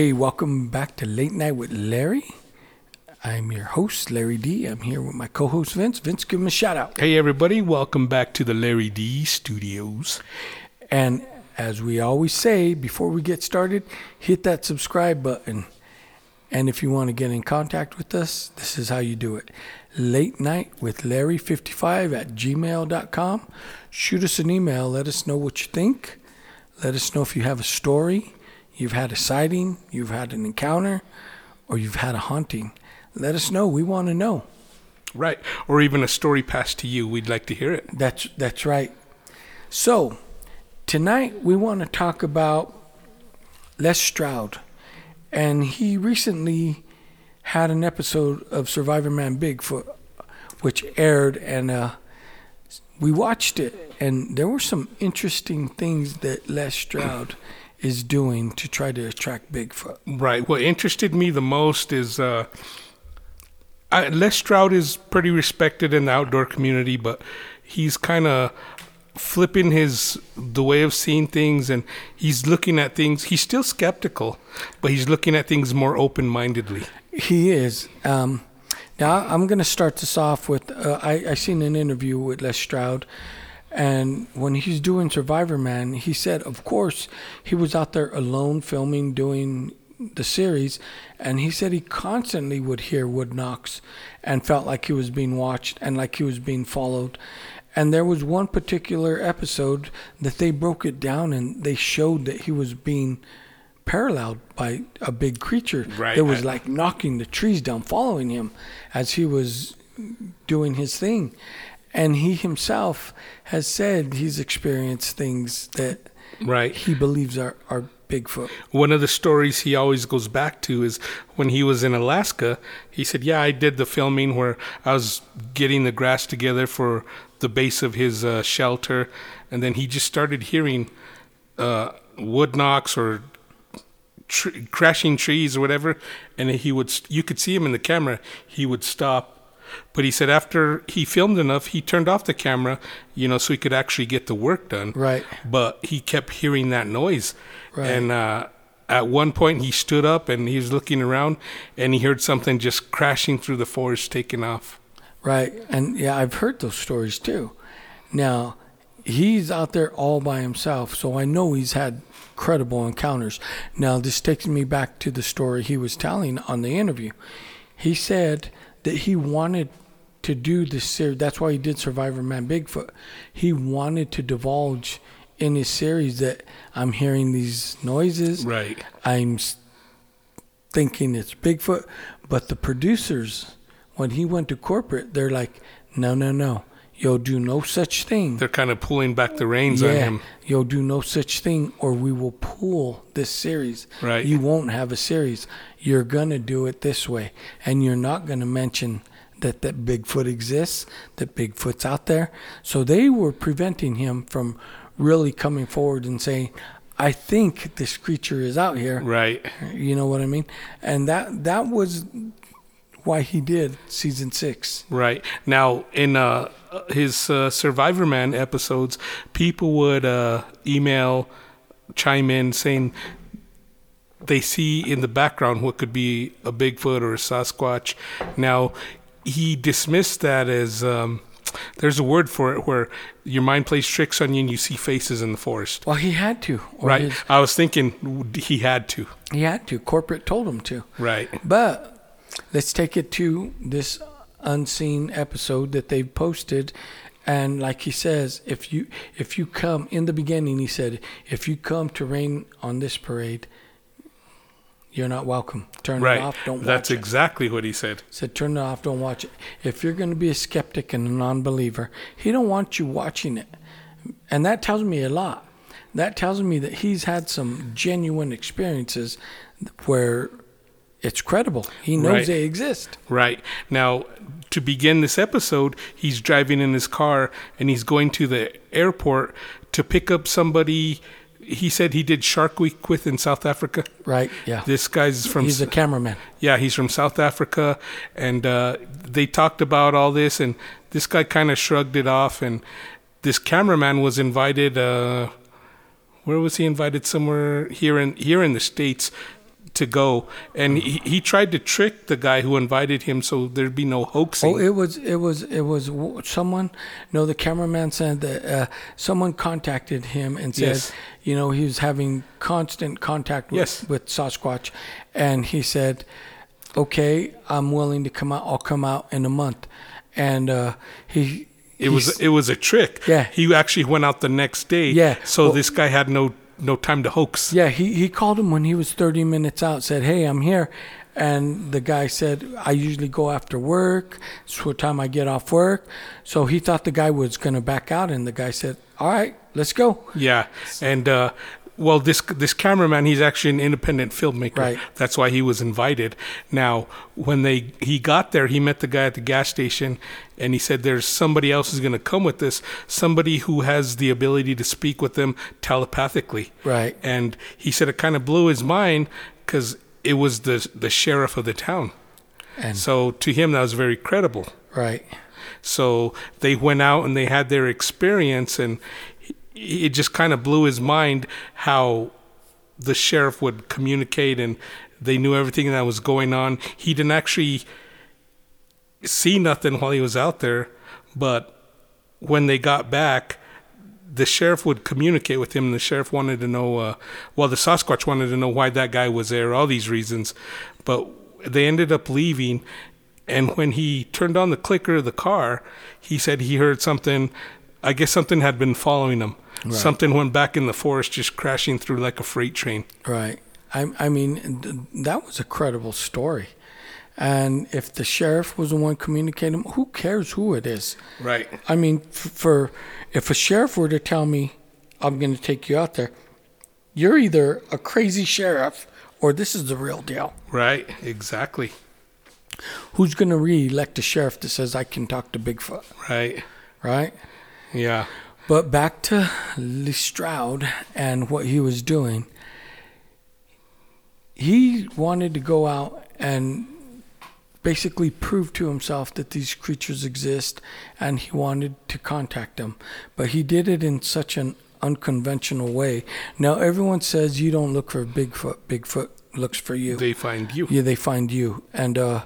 Hey, welcome back to Late Night with Larry. I'm your host, Larry D. I'm here with my co host, Vince. Vince, give him a shout out. Hey, everybody, welcome back to the Larry D Studios. And as we always say, before we get started, hit that subscribe button. And if you want to get in contact with us, this is how you do it. Late night with Larry55 at gmail.com. Shoot us an email. Let us know what you think. Let us know if you have a story, you've had a sighting, you've had an encounter, or you've had a haunting. Let us know. We want to know. Right. Or even a story passed to you. We'd like to hear it. That's that's right. So, tonight we want to talk about Les Stroud. And he recently had an episode of Survivor Man Bigfoot, which aired, and uh, we watched it, and there were some interesting things that Les Stroud is doing to try to attract Bigfoot. Right. What interested me the most is uh, I, Les Stroud is pretty respected in the outdoor community, but he's kind of flipping his the way of seeing things and he's looking at things he's still skeptical but he's looking at things more open-mindedly He is. Um, now I'm going to start this off with uh, I I seen an interview with Les Stroud, and when he's doing Survivor Man, he said, of course, he was out there alone filming, doing the series, and he said he constantly would hear wood knocks, and felt like he was being watched and like he was being followed. And there was one particular episode that they broke it down and they showed that he was being paralleled by a big creature Right. that was like knocking the trees down, following him as he was doing his thing. And he himself has said he's experienced things that right he believes are, are Bigfoot. One of the stories he always goes back to is when he was in Alaska. He said, "Yeah, I did the filming where I was getting the grass together for the base of his uh, shelter, and then he just started hearing uh, wood knocks or tr- crashing trees or whatever, and he would. st- You could see him in the camera. He would stop." But he said after he filmed enough, he turned off the camera, you know, so he could actually get the work done Right. but he kept hearing that noise. Right. And uh, at one point, he stood up and he was looking around, and he heard something just crashing through the forest, taking off. Right. And yeah, I've heard those stories too. Now, he's out there all by himself, so I know he's had credible encounters. Now, this takes me back to the story he was telling on the interview. He said that he wanted to do this series. That's why he did Survivor Man Bigfoot. He wanted to divulge in his series that I'm hearing these noises. Right. I'm thinking it's Bigfoot, but the producers, when he went to corporate, they're like, no, no, no, you'll do no such thing. They're kind of pulling back the reins on him. you'll do no such thing, or we will pull this series. Right. You won't have a series. You're gonna do it this way, and you're not gonna mention that that Bigfoot exists, that Bigfoot's out there. So they were preventing him from really coming forward and saying, "I think this creature is out here." Right. You know what I mean? And that that was why he did season six. Right. Now, in uh, his uh, Survivor Man episodes, people would uh, email, chime in saying they see in the background what could be a Bigfoot or a Sasquatch. Now, he dismissed that as um, there's a word for it where your mind plays tricks on you and you see faces in the forest. Well, he had to. Right. his- I was thinking he had to. he had to. Corporate told him to. Right. But let's take it to this unseen episode that they've posted. And like he says, if you if you come in the beginning, he said, if you come to rain on this parade, you're not welcome. Turn Right. it off. Don't That's watch it. That's exactly what he said. said turn it off don't watch it if you're going to be a skeptic and a non-believer he don't want you watching it and that tells me a lot that tells me that he's had some genuine experiences where it's credible he knows Right. they exist Right. Now, to begin this episode, he's driving in his car and he's going to the airport to pick up somebody he said he did Shark Week with in South Africa. right yeah This guy's from he's a cameraman yeah, he's from South Africa, and uh, they talked about all this, and this guy kind of shrugged it off, and this cameraman was invited. Uh, where was he invited? Somewhere here in here in the states to go, and he, he tried to trick the guy who invited him so there'd be no hoaxing. Oh, it was it was it was someone. No, the cameraman said that uh, someone contacted him and said, Yes. you know, he was having constant contact with, Yes. with Sasquatch, and he said, "Okay, I'm willing to come out. I'll come out in a month." And uh, he It was it was a trick. Yeah. He actually went out the next day. Yeah. So Well- this guy had no no time to hoax. Yeah, he, he called him when he was 30 minutes out, said, Hey, I'm here. And the guy said, I usually go after work. It's what time I get off work. So he thought the guy was going to back out. And the guy said, All right, let's go. Yeah. And uh well this this cameraman he's actually an independent filmmaker. Right. That's why he was invited. Now, when they he got there, he met the guy at the gas station and he said there's somebody else who's going to come with this, somebody who has the ability to speak with them telepathically. Right. And he said it kind of blew his mind cuz it was the the sheriff of the town. And So to him that was very credible. right. So they went out and they had their experience, and it just kind of blew his mind how the sheriff would communicate and they knew everything that was going on. He didn't actually see nothing while he was out there, but when they got back, the sheriff would communicate with him. And the sheriff wanted to know, uh, well, the Sasquatch wanted to know why that guy was there, all these reasons. But they ended up leaving. And when he turned on the clicker of the car, he said he heard something. I guess something had been following him. Something went back in the forest, just crashing through like a freight train. Right. I, I mean, th- that was a credible story. And if the sheriff was the one communicating, who cares who it is? Right. I mean, f- for if a sheriff were to tell me, I'm going to take you out there, you're either a crazy sheriff or this is the real deal. Right. Exactly. Who's going to re-elect a sheriff that says I can talk to Bigfoot, Right. right? Yeah. But back to Les Stroud and what he was doing. He wanted to go out and basically prove to himself that these creatures exist and he wanted to contact them. But he did it in such an unconventional way. Now, everyone says you don't look for Bigfoot, Bigfoot looks for you. They find you. Yeah, they find you. And uh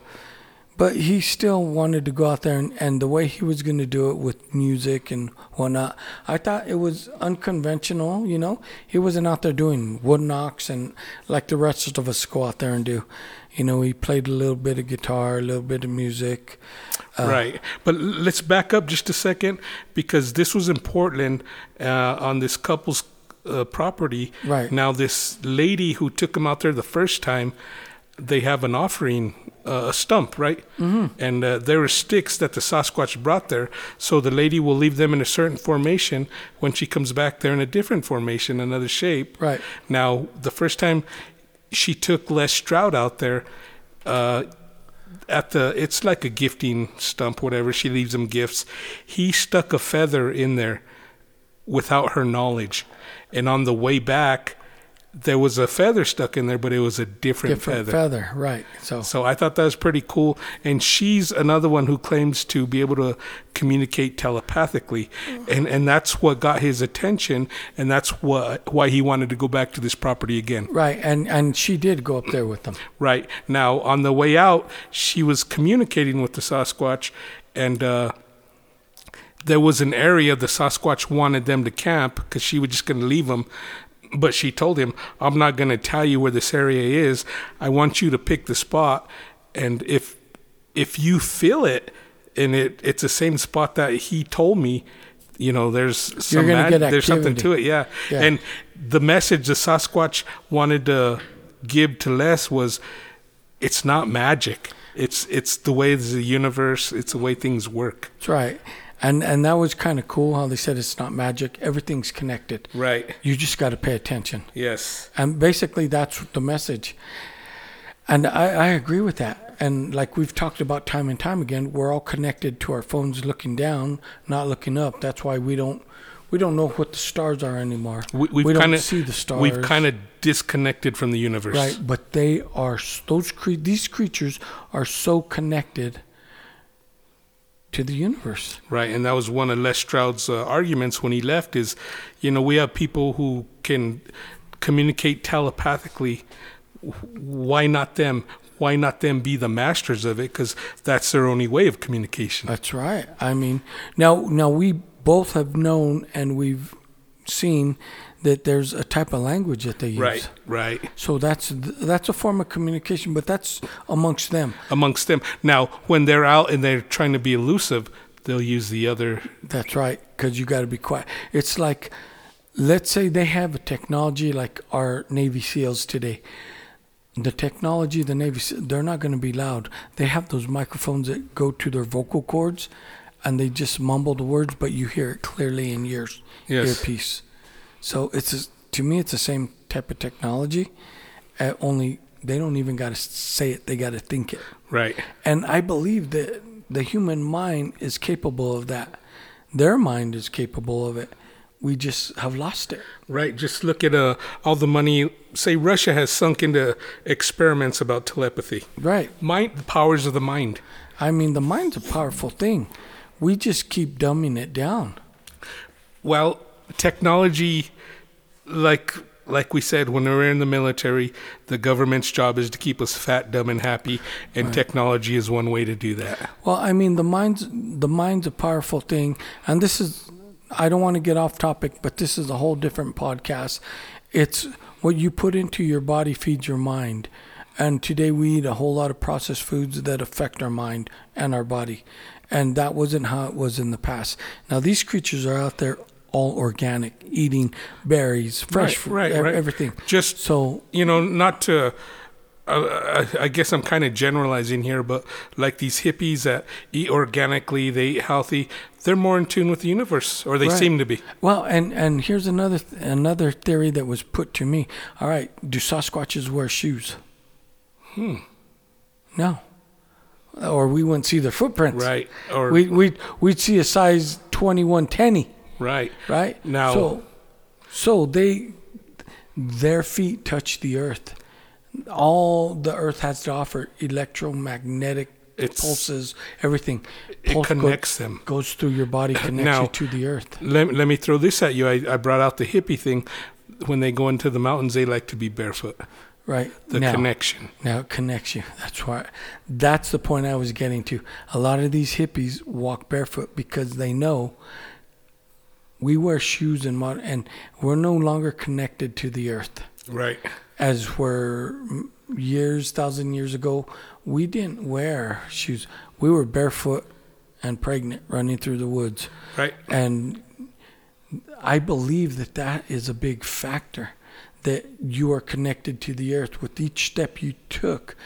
but he still wanted to go out there and, and the way he was gonna do it with music and whatnot, I thought it was unconventional, you know. He wasn't out there doing wood knocks and like the rest of us go out there and do. You know, he played a little bit of guitar, a little bit of music. Uh, right. But let's back up just a second because this was in Portland uh, on this couple's uh, property. Right. Now, this lady who took him out there the first time, they have an offering, uh, a stump, right? Mm-hmm. And uh, there are sticks that the Sasquatch brought there. So the lady will leave them in a certain formation. When she comes back, they're in a different formation, another shape. Right. Now, the first time she took Les Stroud out there, uh, at the it's like a gifting stump, whatever. She leaves him gifts. He stuck a feather in there without her knowledge, and on the way back, there was a feather stuck in there, but it was a different, Different feather. feather, right. So So I thought that was pretty cool. And she's another one who claims to be able to communicate telepathically, and and that's what got his attention, and that's what why he wanted to go back to this property again. right, and and she did go up there with them. Right now, on the way out, she was communicating with the Sasquatch, and uh, there was an area the Sasquatch wanted them to camp because she was just going to leave them. But she told him, "I'm not going to tell you where this area is. I want you to pick the spot, and if if you feel it, and it it's the same spot that he told me." You know, there's some there's something to it, yeah. Yeah. And the message the Sasquatch wanted to give to Les was it's not magic. It's it's the way the universe, it's the way things work. That's right. And and that was kind of cool how they said it's not magic. Everything's connected. Right. You just got to pay attention. Yes. And basically, that's the message. And I, I agree with that. And like we've talked about time and time again, we're all connected to our phones looking down, not looking up. That's why we don't we don't know what the stars are anymore. We, we've we don't kind of see the stars. We've kind of disconnected from the universe. right, but they are those cre- these creatures are so connected to the universe. Right, and that was one of Les Stroud's uh, arguments when he left. Is, you know, we have people who can communicate telepathically, why not them? Why not them be the masters of it? Because that's their only way of communication. That's right. I mean, now now we both have known and we've seen that there's a type of language that they use. Right, right. So that's that's a form of communication, but that's amongst them. Amongst them. Now, when they're out and they're trying to be elusive, they'll use the other. That's right, because you got to be quiet. It's like, let's say they have a technology like our Navy SEALs today. The technology, the Navy, they're not going to be loud. They have those microphones that go to their vocal cords, and they just mumble the words, but you hear it clearly in your Yes. earpiece. So it's a, to me, it's the same type of technology. Uh, only they don't even got to say it; they got to think it. Right. And I believe that the human mind is capable of that. Their mind is capable of it. We just have lost it. Right. Just look at uh, all the money. Say Russia has sunk into experiments about telepathy. Right. Mind, the powers of the mind. I mean, the mind's a powerful thing. We just keep dumbing it down. Well, technology, like like we said, when we're in the military, the government's job is to keep us fat, dumb, and happy, and technology is one way to do that. Well, I mean, the mind's the mind's a powerful thing, and this is. I don't want to get off topic, but this is a whole different podcast. It's what you put into your body feeds your mind. And today we eat a whole lot of processed foods that affect our mind and our body. And that wasn't how it was in the past. Now, these creatures are out there all organic, eating berries, fresh Right, fruit, right, ev- right. everything. Just So, you know, not to. Uh, I I guess I'm kind of generalizing here, but like these hippies that eat organically, they eat healthy, they're more in tune with the universe, or they seem to be. well, and, and here's another th- another theory that was put to me. All right, do Sasquatches wear shoes? Hmm. No. Or we wouldn't see their footprints. Right. Or We we'd, we'd see a size 21 tenny, right. right? Now- so so they their feet touch the earth. All the earth has to offer electromagnetic It's pulses, everything. it Pulse go- connects them. goes through your body, connects Now- you to the earth. Let, let me throw this at you. I, I brought out the hippie thing. When they go into the mountains, they like to be barefoot. Right. The now, connection. Now it connects you. That's why. That's the point I was getting to. A lot of these hippies walk barefoot because they know we wear shoes and and we're no longer connected to the earth Right. as were years, thousand years ago. We didn't wear shoes. We were barefoot and pregnant, running through the woods, Right. and I believe that that is a big factor. That you are connected to the earth with each step you took.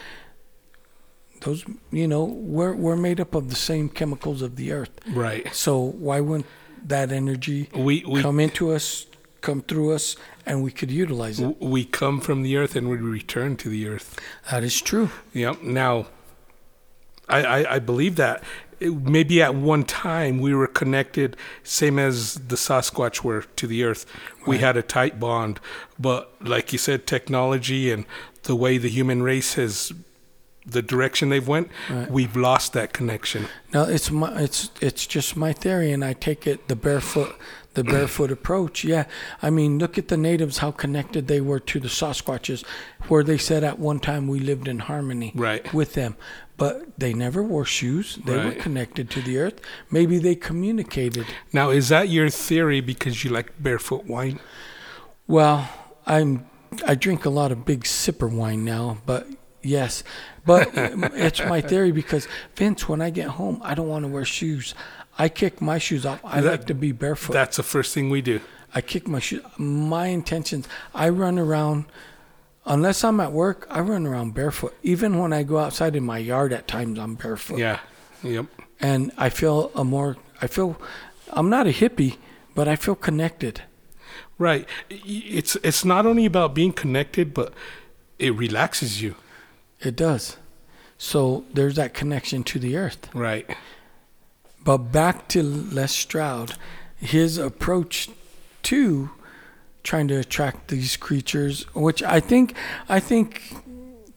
Those, you know, we're we're made up of the same chemicals of the earth. Right. So why wouldn't that energy We we come into us, come through us, and we could utilize it? we come from the earth and we return to the earth. That is true. Yep. Now, I, I, I believe that maybe at one time we were connected, same as the Sasquatch were to the earth. We had a tight bond, but like you said, technology and the way the human race has, the direction they've went, Right. we've lost that connection. Now it's my it's it's just my theory, and I take it the barefoot the barefoot approach. Yeah, I mean, look at the natives, how connected they were to the Sasquatches, where they said at one time we lived in harmony Right. with them, but they never wore shoes. They were connected to the earth. Maybe they communicated. Now, is that your theory because you like barefoot wine? Well, I'm I drink a lot of big sipper wine now, but yes, but it's my theory because Vince, when I get home, I don't want to wear shoes. I kick my shoes off. I That- like to be barefoot. That's the first thing we do. I kick my shoes. My intentions. I run around. Unless I'm at work, I run around barefoot. Even when I go outside in my yard, at times I'm barefoot. Yeah. Yep. And I feel a more. I feel. I'm not a hippie, but I feel connected. Right. It's it's not only about being connected, but it relaxes you. It does. So there's that connection to the earth. Right. But back to Les Stroud, his approach to trying to attract these creatures, which I think, I think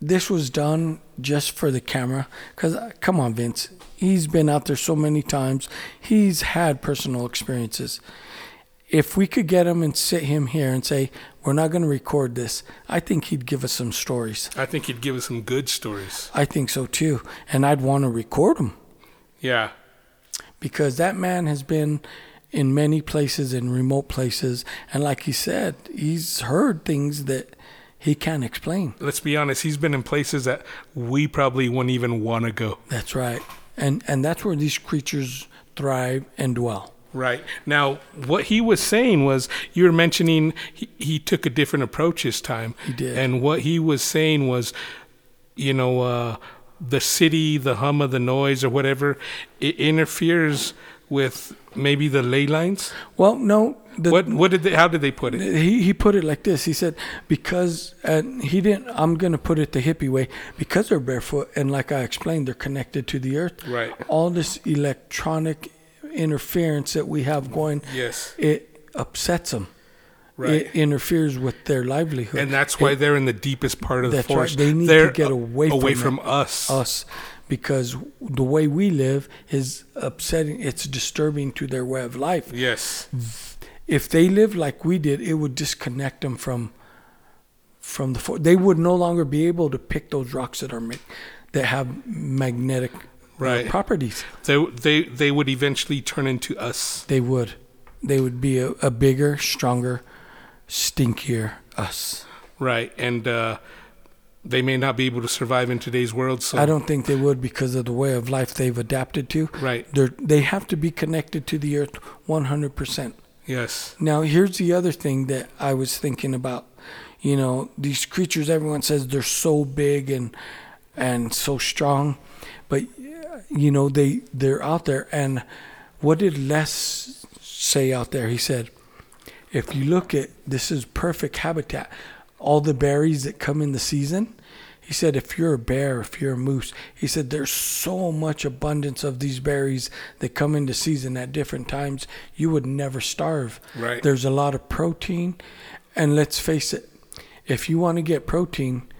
this was done just for the camera. Because uh, come on, Vince, he's been out there so many times. He's had personal experiences. if we could get him and sit him here and say we're not going to record this, I think he'd give us some stories. I think he'd give us some good stories. I think so too, and I'd want to record him. Yeah. because that man has been in many places in remote places and like he said he's heard things that he can't explain Let's be honest, he's been in places that we probably wouldn't even want to go. that's right and and that's where these creatures thrive and dwell Right. Now, what he was saying was you were mentioning he, he took a different approach this time. He did. And what he was saying was, you know, uh, the city, the hum of the noise or whatever, it interferes with maybe the ley lines. well no the, what what did they how did they put it? he, he put it like this he said because and he didn't i'm going to put it the hippie way because they're barefoot and like i explained they're connected to the earth Right. all this electronic interference that we have going Yes. it upsets them Right. it interferes with their livelihood and that's why they're in the deepest part of the That's right. forest. They need to they're get a- away away from from us. us because the way we live is upsetting it's disturbing to their way of life Yes. if they lived like we did it would disconnect them from from the they would no longer be able to pick those rocks that are ma- that have magnetic Right. properties They they they would eventually turn into us. they would they would be a, a bigger stronger stinkier us Right. And uh, they may not be able to survive in today's world. So i don't think they would because of the way of life they've adapted to Right. They're, they have to be connected to the earth 100%. Yes. Now, here's the other thing that I was thinking about. You know, these creatures, everyone says they're so big and and so strong, but you know they they're out there. And what did Les say out there? He said, if you look at this is perfect habitat. All the berries that come in the season. He said, if you're a bear, if you're a moose, he said, there's so much abundance of these berries that come into season at different times, you would never starve. Right. There's a lot of protein. And let's face it, if you want to get protein,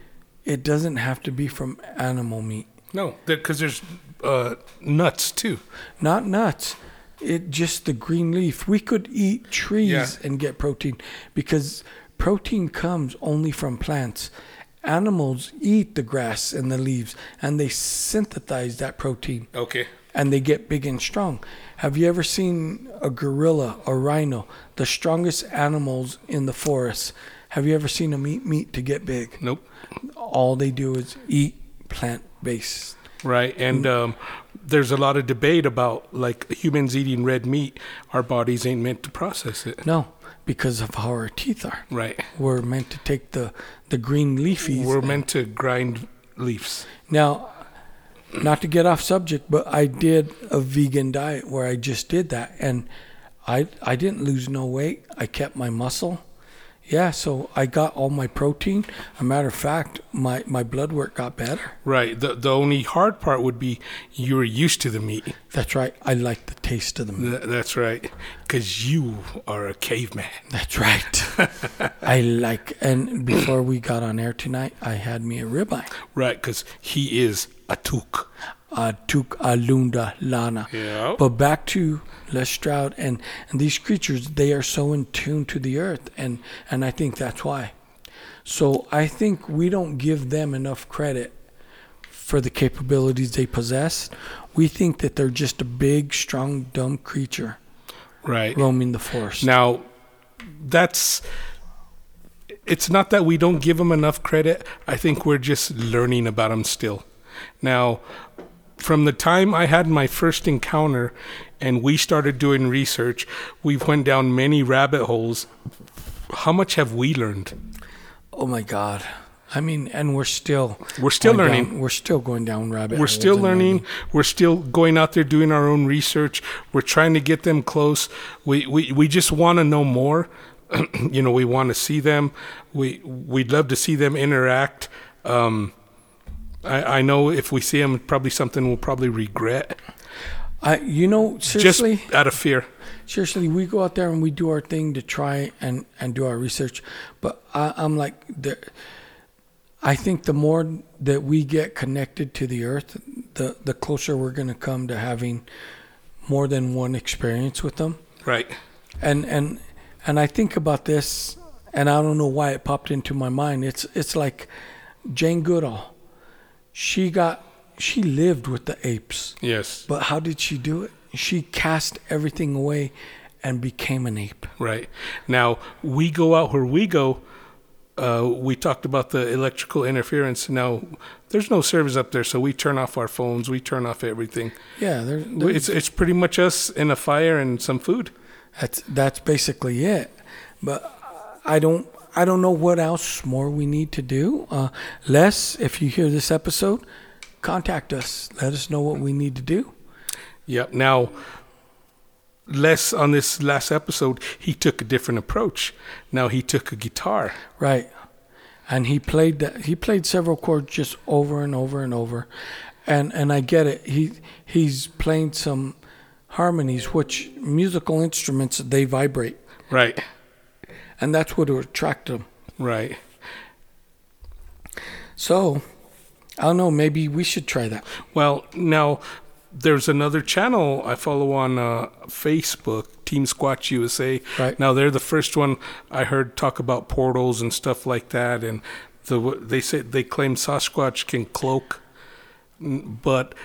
it doesn't have to be from animal meat. No, because there's uh, nuts too. Not nuts. It just the green leaf. We could eat trees Yeah. and get protein because protein comes only from plants. Animals eat the grass and the leaves and they synthesize that protein Okay. and they get big and strong. Have you ever seen a gorilla a rhino, the strongest animals in the forest? Have you ever seen them eat meat to get big? Nope. All they do is eat plant based. Right. And um, there's a lot of debate about like humans eating red meat. Our bodies ain't meant to process it. No, because of how our teeth are. Right. We're meant to take the, the green leafies. We're meant to grind leaves. Now, not to get off subject, but I did a vegan diet where I just did that, and I I didn't lose no weight. I kept my muscle. Yeah, so I got all my protein. A matter of fact, my, my blood work got better. Right. The the only hard part would be you're used to the meat. That's right. I like the taste of the meat. Th- that's right. Because you are a caveman. That's right. I like. And before we got on air tonight, I had me a ribeye. Right. Because he is a took. Uh, Tuk Alunda Lana. But back to Les Stroud and, and these creatures, they are so in tune to the earth, and, and I think that's why. So I think we don't give them enough credit for the capabilities they possess. We think that they're just a big, strong, dumb creature Right. roaming the forest. Now, that's. It's not that we don't give them enough credit. I think we're just learning about them still. Now, from the time I had my first encounter and we started doing research, we've went down many rabbit holes. How much have we learned? oh my God. I mean, and we're still We're still learning. down- we're still going down rabbit. Holes. We're still learning. We're still going out there doing our own research. We're trying to get them close. We we, we just want to know more. you know, we want to see them. We we'd love to see them interact. Um, I, I know if we see them, probably something we'll probably regret. I, you know, seriously, Just out of fear. seriously, we go out there and we do our thing to try and, and do our research. But I, I'm like, the, I think the more that we get connected to the earth, the, the closer we're going to come to having more than one experience with them. Right. And, and and I think about this, and I don't know why it popped into my mind. It's it's like Jane Goodall. She got she lived with the apes, Yes. but how did she do it? She cast everything away and became an ape. Right. Now, we go out where we go. Uh, we talked about the electrical interference. Now, there's no service up there, so we turn off our phones. We turn off everything. Yeah, there, there's- It's it's pretty much us in a fire and some food. That's that's basically it. But I don't I don't know what else more we need to do. Uh, Les, if you hear this episode, contact us. Let us know what we need to do. Yep. Now, Les on this last episode, he took a different approach. Now he took a guitar. Right. And he played that he played several chords just over and over and over. And and I get it. He he's playing some harmonies which musical instruments they vibrate. Right. And that's what would attract them. Right. So I don't know, maybe we should try that. Well, now there's another channel I follow on uh, Facebook, Team Squatch USA. Right. Now they're the first one I heard talk about portals and stuff like that, and the they say they claim Sasquatch can cloak, but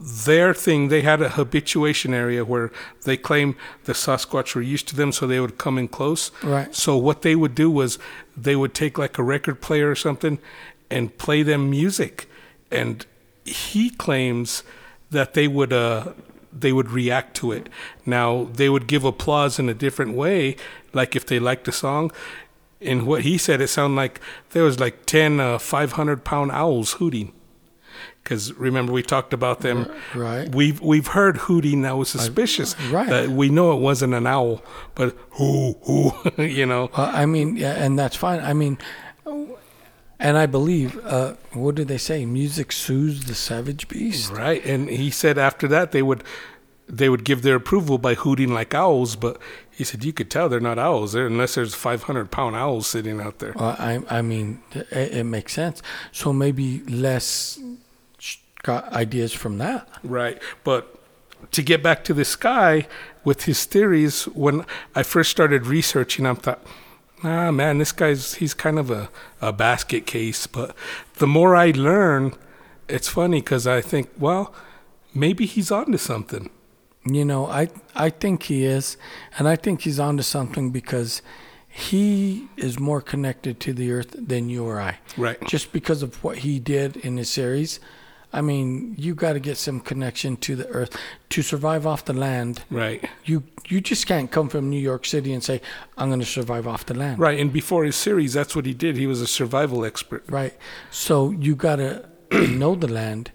their thing they had a habituation area where they claim the Sasquatch were used to them, so they would come in close. Right. So what they would do was they would take like a record player or something and play them music, and he claims that they would uh they would react to it. Now they would give applause in a different way, like if they liked the song. And what he said, it sounded like there was like ten uh, five hundred pound owls hooting. Because remember we talked about them. Right. We've we've heard hooting that was suspicious. right. That we know it wasn't an owl, but who who you know. Well, I mean, yeah, and that's fine. I mean, and I believe, uh, what did they say? Music soothes the savage beast. Right, and he said after that they would they would give their approval by hooting like owls, but he said you could tell they're not owls there unless there's 500 pound owls sitting out there. Well, I, I mean, it, it makes sense. So maybe Les got ideas from that. Right, but to get back to this guy with his theories, when I first started researching, I thought, ah, man, this guy's he's kind of a, a basket case. But the more I learn, it's funny because I think, well, maybe he's onto something. You know, I I think he is, and I think he's onto something because he is more connected to the earth than you or I. Right. Just because of what he did in his series. I mean, you got to get some connection to the earth to survive off the land. Right. You you just can't come from New York City and say I'm going to survive off the land. Right, and before his series, that's what he did. He was a survival expert. Right. So you got to know the land,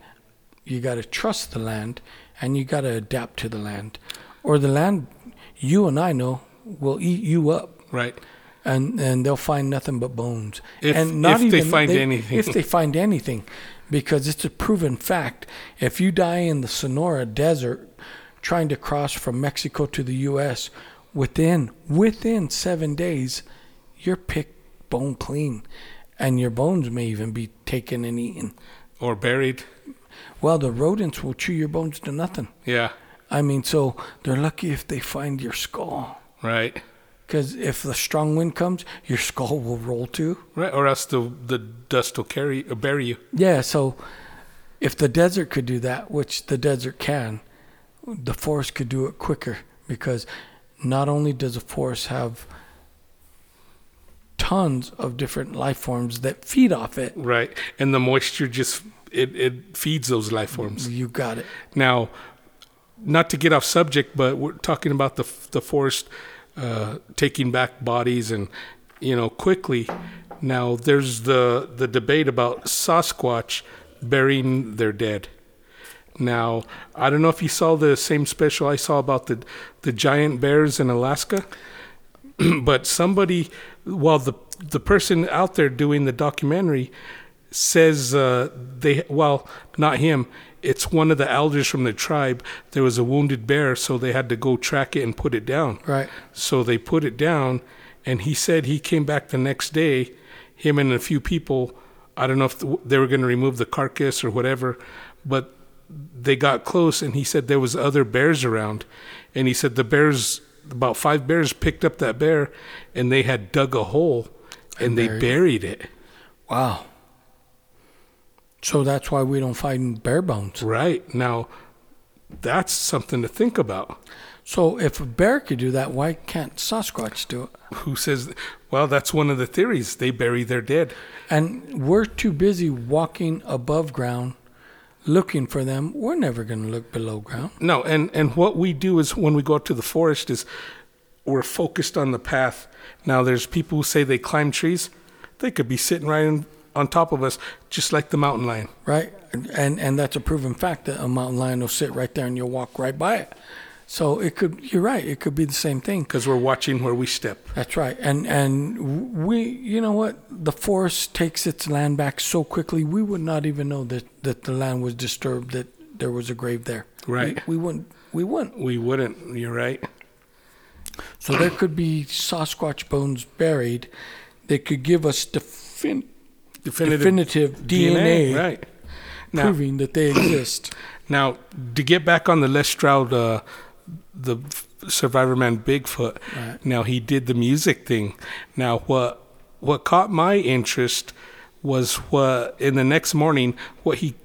you got to trust the land, and you got to adapt to the land. Or the land, you and I know, will eat you up. Right. And, and they'll find nothing but bones. If- and if they find anything. If they find anything. Because it's a proven fact. If you die in the Sonora Desert trying to cross from Mexico to the U.S., within within seven days, you're picked bone clean. And your bones may even be taken and eaten. Or buried. Well, the rodents will chew your bones to nothing. Yeah. I mean, so they're lucky if they find your skull. Right. Because if the strong wind comes, your skull will roll too. Right. Or else the the dust will carry or bury you. Yeah, so if the desert could do that, which the desert can, the forest could do it quicker because not only does the forest have tons of different life forms that feed off it, Right. And the moisture just it, it feeds those life forms. you got it. Now, not to get off subject, but we're talking about the the forest uh, taking back bodies and you know quickly. Now there's the the debate about Sasquatch burying their dead. Now I don't know if you saw the same special I saw about the the giant bears in Alaska, but somebody, well the the person out there doing the documentary says uh, they well not him it's one of the elders from the tribe there was a wounded bear so they had to go track it and put it down Right. so they put it down and he said he came back the next day him and a few people i don't know if they were going to remove the carcass or whatever but they got close and he said there was other bears around and he said the bears about five bears picked up that bear, and they had dug a hole, and, And they buried buried it. Wow. So that's why we don't find bear bones. Right now, that's something to think about. So if a bear could do that, why can't Sasquatch do it? Who says? Well, that's one of the theories. They bury their dead. And we're too busy walking above ground looking for them. We're never going to look below ground. No, and and what we do is when we go out to the forest is we're focused on the path. Now, there's people who say they climb trees. They could be sitting right in, on top of us, just like the mountain lion. right? And and that's a proven fact that a mountain lion will sit right there and you'll walk right by it. So it could. You're right. It could be the same thing. because we're watching where we step. That's right. And and we, you know what? The forest takes its land back so quickly. We would not even know that that the land was disturbed. That there was a grave there. Right. We, we wouldn't. We wouldn't. We wouldn't. You're right. So there could be Sasquatch bones buried. They could give us defin- definitive, DNA, Right. Now, proving that they exist. now to get back on the Les Stroud, uh, the Survivor Man Bigfoot. Right. Now he did the music thing. Now what what caught my interest was what in the next morning what he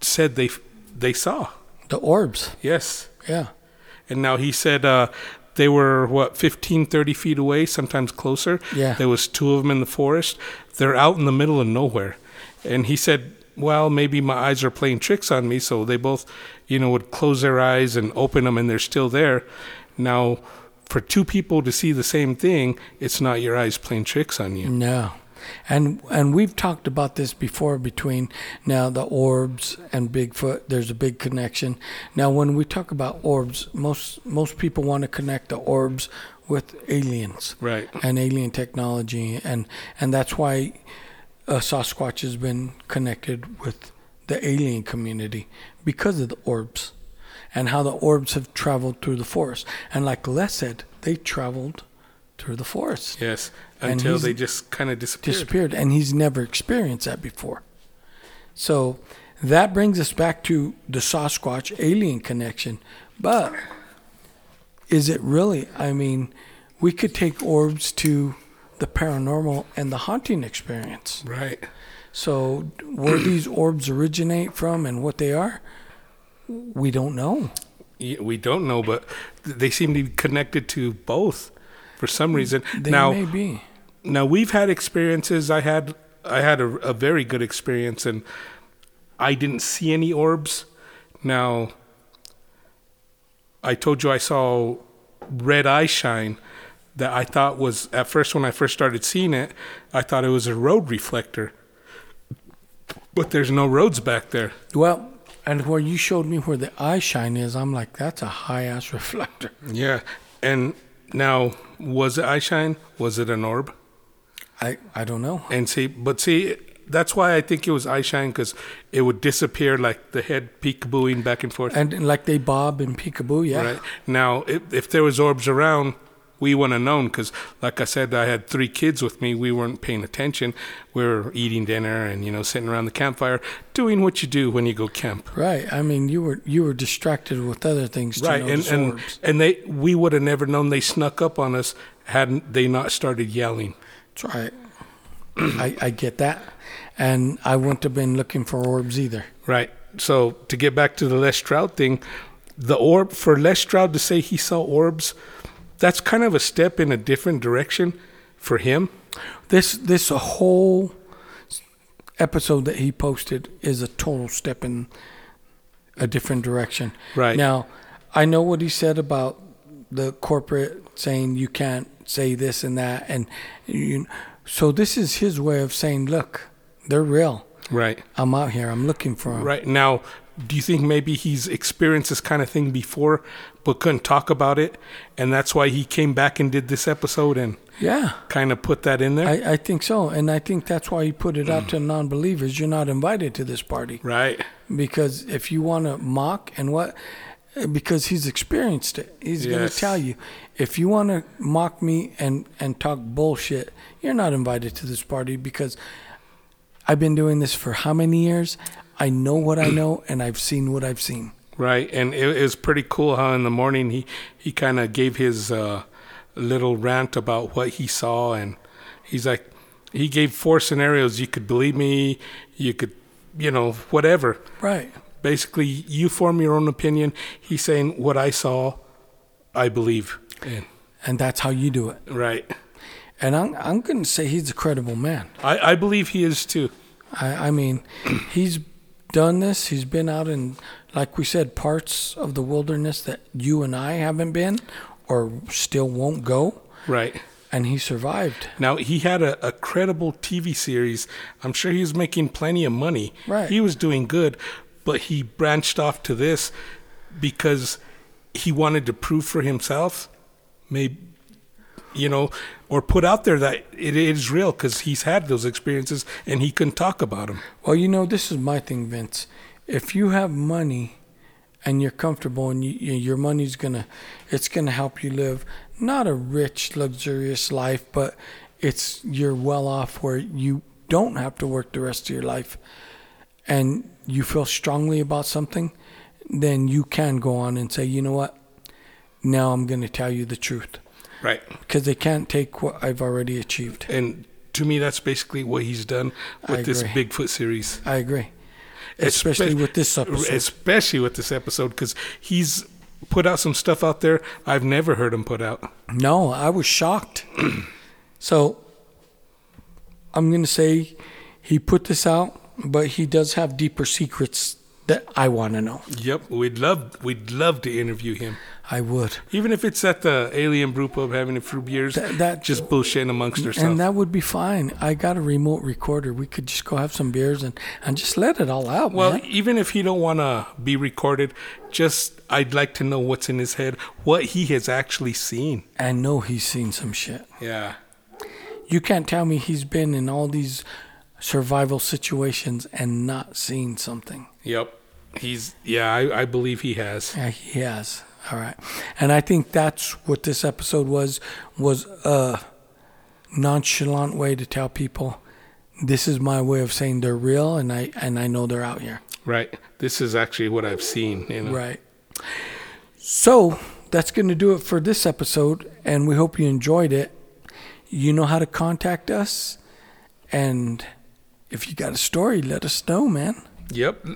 said they they saw. The orbs. Yes. Yeah. And now he said uh, they were what 15, 30 feet away, sometimes closer. Yeah. There was two of them in the forest. They're out in the middle of nowhere. And he said, "Well, maybe my eyes are playing tricks on me." So they both, you know, would close their eyes and open them, and they're still there. Now, for two people to see the same thing, it's not your eyes playing tricks on you. No. And and we've talked about this before between now the orbs and Bigfoot. There's a big connection. Now when we talk about orbs, most most people want to connect the orbs with aliens Right. and alien technology and and that's why uh, Sasquatch has been connected with the alien community because of the orbs and how the orbs have traveled through the forest. And like Les said, they traveled through the forest Yes. Until they just kind of disappeared. disappeared and he's never experienced that before so that brings us back to the sasquatch alien connection but is it really i mean we could take orbs to the paranormal and the haunting experience Right. so where these orbs originate from and what they are we don't know We don't know, but they seem to be connected to both for some mm, reason. they now, may be now we've had experiences. I had I had a, a very good experience, and I didn't see any orbs. Now, I told you I saw red eye shine that I thought was at first when I first started seeing it, I thought it was a road reflector. But there's no roads back there. well and where you showed me where the eye shine is i'm like that's a high ass reflector Yeah. And now was it eye shine? Was it an orb? i i don't know And see, but see, that's why I think it was eye shine because it would disappear like the head peekabooing back and forth. And like they bob and peekaboo, yeah. Right now, if, if there was orbs around, we wouldn't have known because, like I said, I had three kids with me. We weren't paying attention. We were eating dinner and you know sitting around the campfire, doing what you do when you go camp. Right. I mean, you were you were distracted with other things Right, and and, orbs. and they we would have never known they snuck up on us hadn't they not started yelling. That's right. I, I get that, and I wouldn't have been looking for orbs either. Right. So to get back to the Les Stroud thing, the orb for Les Stroud to say he saw orbs, that's kind of a step in a different direction for him. This this whole episode that he posted is a total step in a different direction. Right. Now, I know what he said about the corporate saying you can't say this and that, and you. So this is his way of saying, look, they're real. Right. I'm out here. I'm looking for them. Right. Now, do you think maybe he's experienced this kind of thing before but couldn't talk about it and that's why he came back and did this episode and Yeah. kind of put that in there? I, I think so. And I think that's why he put it out mm. to non believers. You're not invited to this party. right. Because if you want to mock and what, because he's experienced it, he's going to tell you. If you want to mock me and, and talk bullshit, you're not invited to this party because I've been doing this for how many years? I know what I know and I've seen what I've seen. Right, and it, it was pretty cool how in the morning he he kind of gave his uh, little rant about what he saw, and he's like, he gave four scenarios. You could believe me, you could, you know, whatever. Right. Basically, you form your own opinion. He's saying what I saw, I believe. And, And that's how you do it. right, And I'm, I'm to say he's a credible man. I, I believe he is too. I, I mean, he's done this. He's been out in, like we said, parts of the wilderness that you and I haven't been or still won't go. Right. And he survived. Now he had a, a credible TV series. I'm sure he was making plenty of money. Right. He was doing good, but he branched off to this because he wanted to prove for himself, maybe, you know, or put out there that it is real because he's had those experiences and he couldn't talk about them. Well, you know, this is my thing, Vince. If you have money and you're comfortable and you, you, your money's gonna, it's gonna help you live not a rich, luxurious life, but it's you're well off where you don't have to work the rest of your life, and you feel strongly about something, then you can go on and say, you know what, now I'm gonna tell you the truth Right. because they can't take what I've already achieved. And to me, that's basically what he's done with this. Bigfoot series. I agree, especially with this episode. especially with this episode because he's put out some stuff out there I've never heard him put out. No, I was shocked. so I'm going to say he put this out, but he does have deeper secrets that I want to know. Yep, we'd love we'd love to interview him, I would. even if it's at the Alien Brew Pub having a few beers, That- that- just bullshitting amongst ourselves. And that would be fine. I got a remote recorder. We could just go have some beers and, and just let it all out. well, man. even if he don't want to be recorded, just I'd like to know what's in his head, what he has actually seen. I know he's seen some shit. Yeah, You can't tell me he's been in all these survival situations and not seen something. yep, he's yeah, I, I believe he has. Yeah, he has. All right. And I think that's what this episode was was a nonchalant way to tell people this is my way of saying they're real and I and I know they're out here. Right, this is actually what I've seen. You know, Right. So, that's going to do it for this episode and we hope you enjoyed it. You know how to contact us and if you got a story, let us know, man. Yep.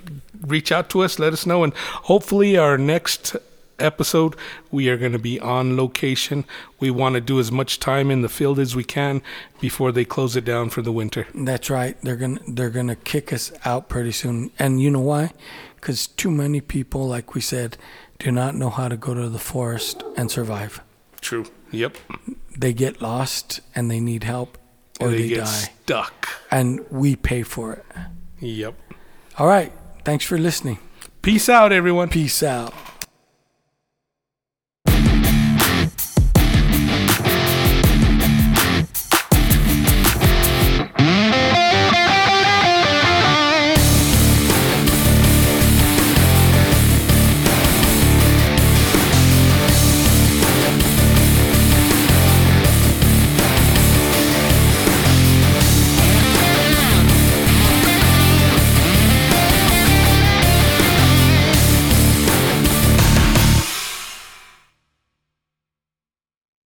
Reach out to us, let us know, and hopefully our next episode we are going to be on location. We want to do as much time in the field as we can before they close it down for the winter. That's right. They're gonna they're gonna kick us out pretty soon, and you know why? Because too many people, like we said, do not know how to go to the forest and survive. True. Yep. They get lost and they need help, or they, they, get die, stuck. and we pay for it. Yep. All right. Thanks for listening. Peace out, everyone. Peace out.